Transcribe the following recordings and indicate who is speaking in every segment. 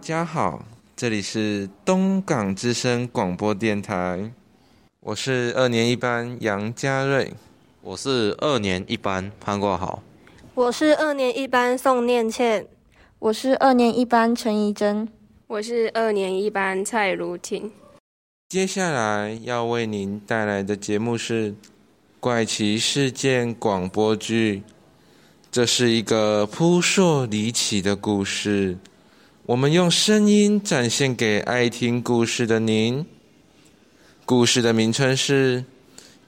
Speaker 1: 家好，这里是东港之声广播电台，我是二年一班杨家瑞，
Speaker 2: 我是二年一班潘国豪，
Speaker 3: 我是二年一班宋念倩，
Speaker 4: 我是二年一班陈怡珍，
Speaker 5: 我是二年一班蔡如婷。
Speaker 1: 接下来要为您带来的节目是《怪奇事件广播剧》，这是一个扑朔离奇的故事。我们用声音展现给爱听故事的您。故事的名称是《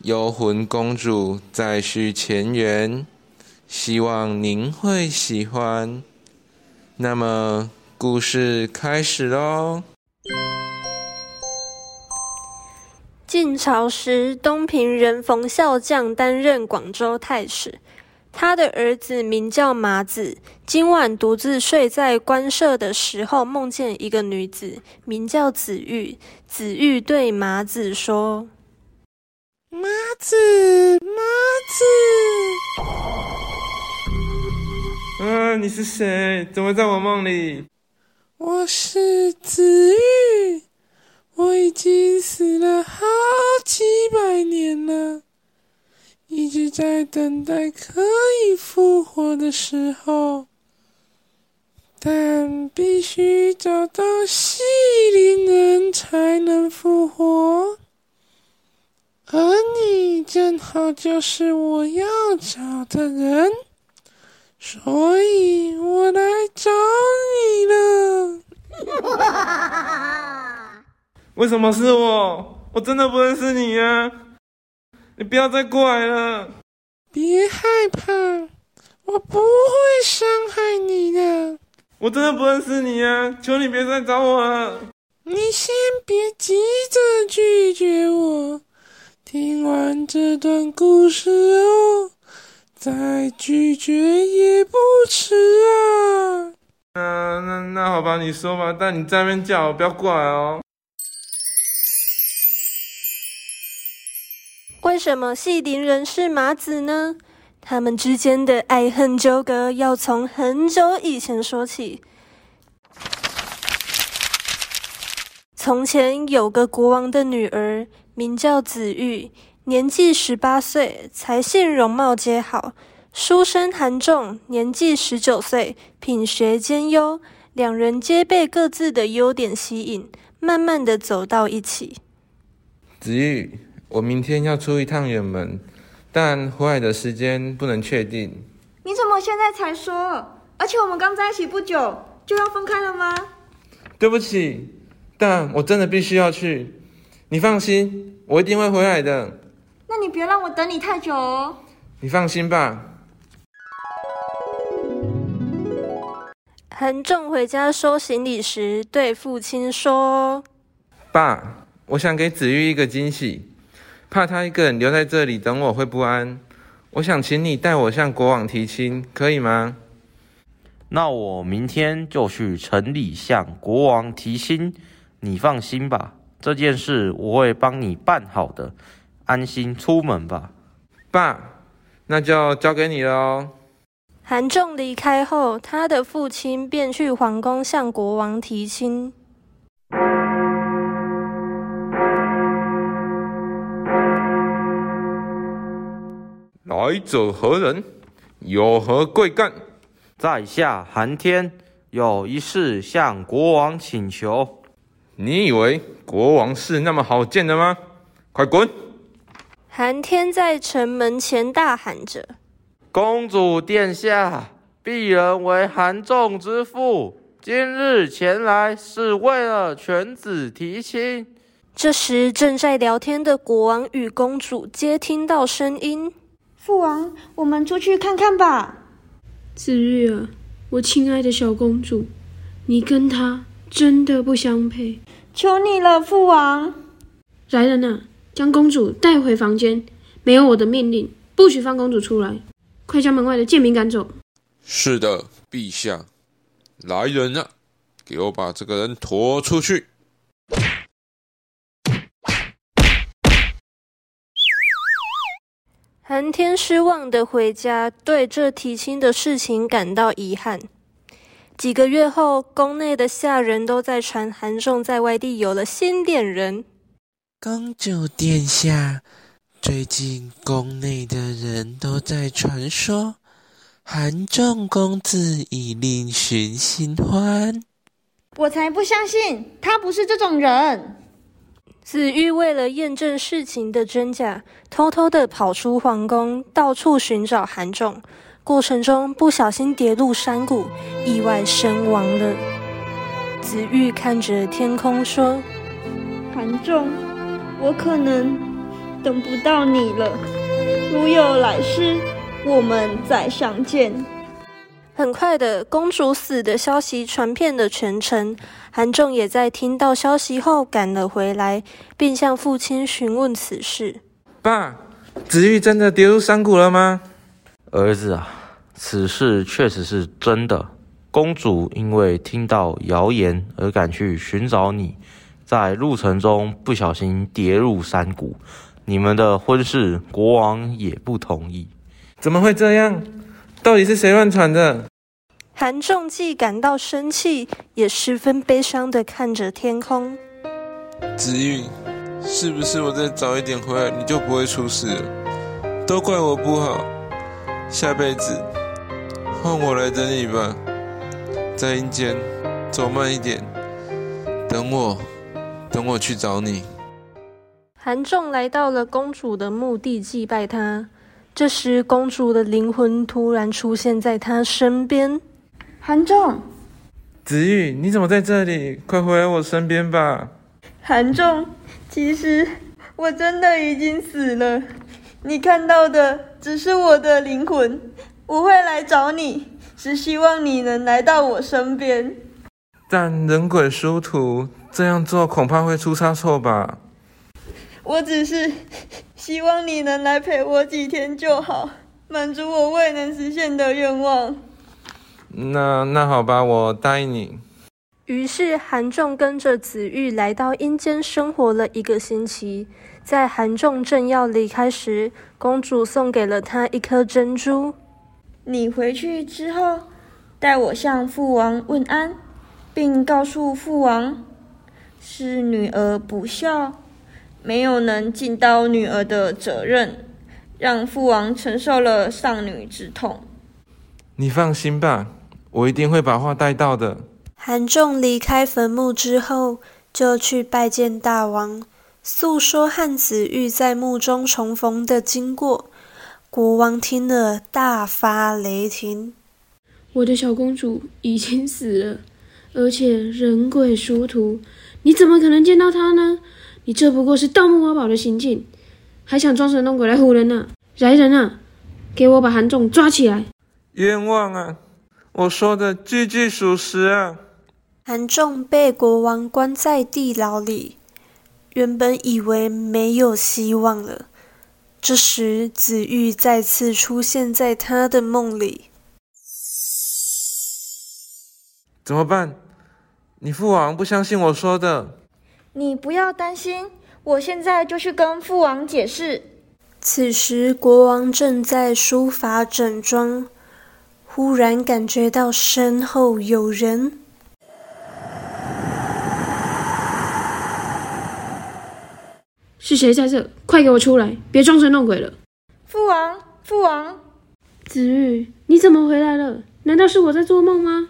Speaker 1: 幽魂公主再续前缘》，希望您会喜欢。那么，故事开始喽。
Speaker 3: 晋朝时，东平人冯孝将担任广州太史。他的儿子名叫麻子，今晚独自睡在官舍的时候，梦见一个女子，名叫子玉。子玉对麻子说：“
Speaker 6: 麻子，麻子，
Speaker 1: 嗯，你是谁？怎么在我梦里？
Speaker 6: 我是子玉，我已经死了好几百年了。”一直在等待可以复活的时候，但必须找到西陵人才能复活，而你正好就是我要找的人，所以我来找你
Speaker 1: 了。为什么是我？我真的不认识你呀！你不要再过来了！
Speaker 6: 别害怕，我不会伤害你的。
Speaker 1: 我真的不认识你啊！求你别再找我了。
Speaker 6: 你先别急着拒绝我，听完这段故事哦，再拒绝也不迟啊。
Speaker 1: 那那那好吧，你说吧，但你在那边叫，不要过来哦。
Speaker 3: 为什么戏林人是麻子呢？他们之间的爱恨纠葛要从很久以前说起。从前有个国王的女儿，名叫子玉，年纪十八岁，才性容貌皆好，书生韩仲年纪十九岁，品学兼优，两人皆被各自的优点吸引，慢慢的走到一起。
Speaker 1: 子玉。我明天要出一趟远门，但回来的时间不能确定。
Speaker 4: 你怎么现在才说？而且我们刚在一起不久，就要分开了吗？
Speaker 1: 对不起，但我真的必须要去。你放心，我一定会回来的。
Speaker 4: 那你别让我等你太久哦。
Speaker 1: 你放心吧。
Speaker 3: 韩仲回家收行李时，对父亲说：“
Speaker 1: 爸，我想给子玉一个惊喜。”怕他一个人留在这里等我会不安，我想请你带我向国王提亲，可以吗？
Speaker 2: 那我明天就去城里向国王提亲，你放心吧，这件事我会帮你办好的，安心出门吧。
Speaker 1: 爸，那就交给你了哦。
Speaker 3: 韩仲离开后，他的父亲便去皇宫向国王提亲。
Speaker 1: 来者何人？有何贵干？
Speaker 2: 在下韩天，有一事向国王请求。
Speaker 1: 你以为国王是那么好见的吗？快滚！
Speaker 3: 韩天在城门前大喊着：“
Speaker 2: 公主殿下，鄙人为韩仲之父，今日前来是为了犬子提亲。”
Speaker 3: 这时，正在聊天的国王与公主皆听到声音。
Speaker 4: 父王，我们出去看看吧。
Speaker 7: 紫玉儿，我亲爱的小公主，你跟他真的不相配。
Speaker 4: 求你了，父王。
Speaker 7: 来人呐，将公主带回房间。没有我的命令，不许放公主出来。快将门外的贱民赶走。
Speaker 8: 是的，陛下。来人啊，给我把这个人拖出去。
Speaker 3: 韩天失望的回家，对这提亲的事情感到遗憾。几个月后，宫内的下人都在传韩仲在外地有了新恋人。
Speaker 6: 公主殿下，最近宫内的人都在传说，韩仲公子已另寻新欢。
Speaker 4: 我才不相信，他不是这种人。
Speaker 3: 子玉为了验证事情的真假，偷偷的跑出皇宫，到处寻找韩仲。过程中不小心跌入山谷，意外身亡了。子玉看着天空说：“
Speaker 4: 韩仲，我可能等不到你了。如有来世，我们再相见。”
Speaker 3: 很快的，公主死的消息传遍了全城。韩仲也在听到消息后赶了回来，并向父亲询问此事。
Speaker 1: 爸，子玉真的跌入山谷了吗？
Speaker 2: 儿子啊，此事确实是真的。公主因为听到谣言而赶去寻找你，在路程中不小心跌入山谷。你们的婚事，国王也不同意。
Speaker 1: 怎么会这样？到底是谁乱传的？
Speaker 3: 韩仲既感到生气，也十分悲伤的看着天空。
Speaker 8: 子玉，是不是我再早一点回来，你就不会出事了？都怪我不好。下辈子换我来等你吧，在阴间走慢一点，等我，等我去找你。
Speaker 3: 韩仲来到了公主的墓地祭拜她，这时公主的灵魂突然出现在她身边。
Speaker 4: 韩仲，
Speaker 1: 子玉，你怎么在这里？快回来我身边吧。
Speaker 4: 韩仲，其实我真的已经死了。你看到的只是我的灵魂，我会来找你，只希望你能来到我身边。
Speaker 1: 但人鬼殊途，这样做恐怕会出差错吧？
Speaker 4: 我只是希望你能来陪我几天就好，满足我未能实现的愿望。
Speaker 1: 那那好吧，我答应你。
Speaker 3: 于是韩仲跟着子玉来到阴间生活了一个星期。在韩仲正要离开时，公主送给了他一颗珍珠。
Speaker 4: 你回去之后，代我向父王问安，并告诉父王，是女儿不孝，没有能尽到女儿的责任，让父王承受了丧女之痛。
Speaker 1: 你放心吧，我一定会把话带到的。
Speaker 3: 韩仲离开坟墓之后，就去拜见大王。诉说汉子玉在墓中重逢的经过，国王听了大发雷霆。
Speaker 7: 我的小公主已经死了，而且人鬼殊途，你怎么可能见到她呢？你这不过是盗墓挖宝的行径，还想装神弄鬼来唬人呢？来人啊，给我把韩仲抓起来！
Speaker 1: 冤枉啊！我说的句句属实啊！
Speaker 3: 韩仲被国王关在地牢里。原本以为没有希望了，这时子玉再次出现在他的梦里。
Speaker 1: 怎么办？你父王不相信我说的。
Speaker 4: 你不要担心，我现在就去跟父王解释。
Speaker 3: 此时国王正在书法整装，忽然感觉到身后有人。
Speaker 7: 是谁在这？快给我出来！别装神弄鬼了！
Speaker 4: 父王，父王，
Speaker 7: 子玉，你怎么回来了？难道是我在做梦吗？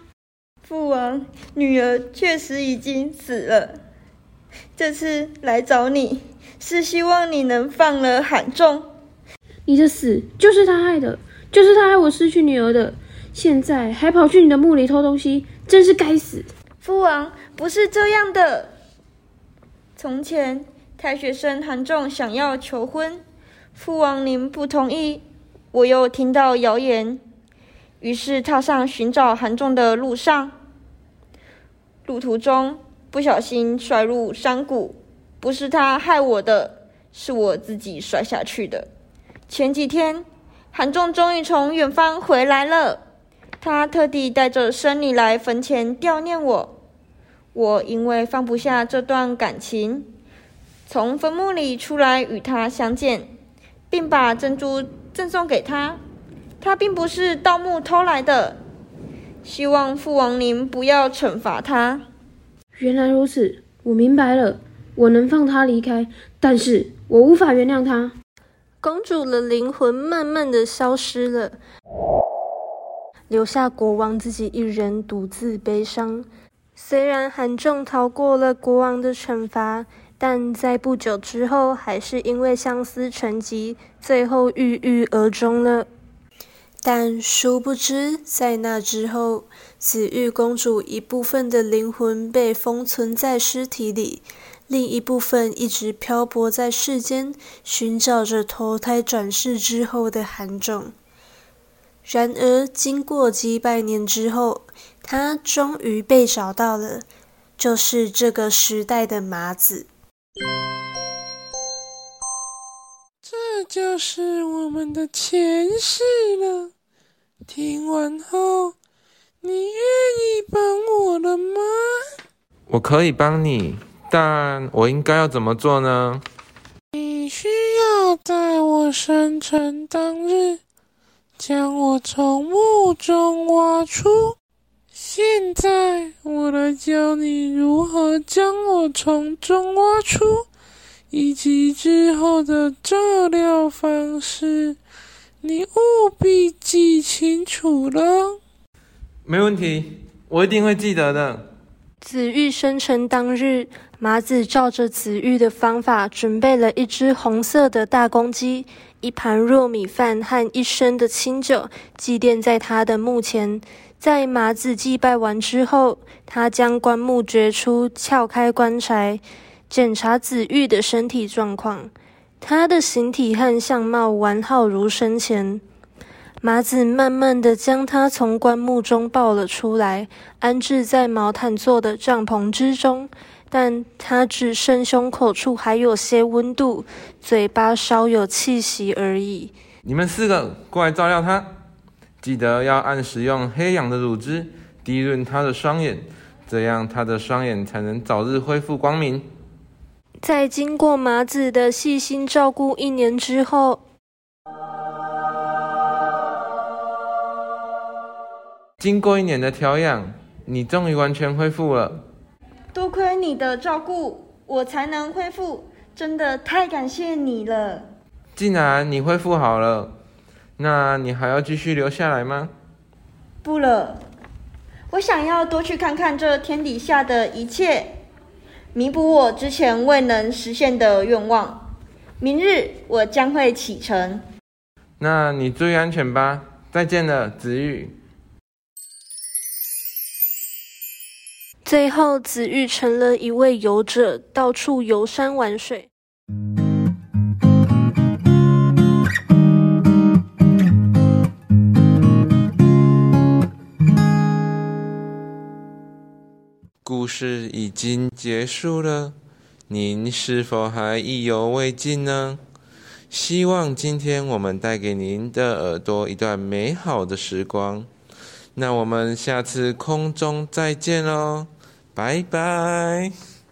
Speaker 4: 父王，女儿确实已经死了。这次来找你是希望你能放了韩仲。
Speaker 7: 你的死就是他害的，就是他害我失去女儿的。现在还跑去你的墓里偷东西，真是该死！
Speaker 4: 父王，不是这样的。从前。太学生韩仲想要求婚，父王您不同意。我又听到谣言，于是踏上寻找韩仲的路上。路途中不小心摔入山谷，不是他害我的，是我自己摔下去的。前几天，韩仲终于从远方回来了，他特地带着生女来坟前悼念我。我因为放不下这段感情。从坟墓里出来与他相见，并把珍珠赠送给他。他并不是盗墓偷来的。希望父王您不要惩罚他。
Speaker 7: 原来如此，我明白了。我能放他离开，但是我无法原谅他。
Speaker 3: 公主的灵魂慢慢的消失了，留下国王自己一人独自悲伤。虽然韩仲逃过了国王的惩罚，但在不久之后，还是因为相思成疾，最后郁郁而终了。但殊不知，在那之后，紫玉公主一部分的灵魂被封存在尸体里。另一部分一直漂泊在世间，寻找着投胎转世之后的韩种。然而，经过几百年之后，他终于被找到了，就是这个时代的麻子。
Speaker 6: 这就是我们的前世了。听完后，你愿意帮我了吗？
Speaker 1: 我可以帮你。但我应该要怎么做呢？
Speaker 6: 你需要在我生辰当日将我从墓中挖出。现在我来教你如何将我从中挖出，以及之后的照料方式。你务必记清楚了。
Speaker 1: 没问题，我一定会记得的。
Speaker 3: 紫玉生辰当日。麻子照着紫玉的方法，准备了一只红色的大公鸡、一盘糯米饭和一升的清酒，祭奠在他的墓前。在麻子祭拜完之后，他将棺木掘出，撬开棺材，检查紫玉的身体状况。他的形体和相貌完好如生前。麻子慢慢的将他从棺木中抱了出来，安置在毛毯做的帐篷之中。但他只剩胸口处还有些温度，嘴巴稍有气息而已。
Speaker 1: 你们四个过来照料他，记得要按时用黑羊的乳汁滴润他的双眼，这样他的双眼才能早日恢复光明。
Speaker 3: 在经过麻子的细心照顾一年之后，
Speaker 1: 经过一年的调养，你终于完全恢复了。
Speaker 4: 多亏你的照顾，我才能恢复，真的太感谢你了。
Speaker 1: 既然你恢复好了，那你还要继续留下来吗？
Speaker 4: 不了，我想要多去看看这天底下的一切，弥补我之前未能实现的愿望。明日我将会启程。
Speaker 1: 那你注意安全吧。再见了，子玉。
Speaker 3: 最后，子玉成了一位游者，到处游山玩水。
Speaker 1: 故事已经结束了，您是否还意犹未尽呢？希望今天我们带给您的耳朵一段美好的时光。那我们下次空中再见喽！拜拜。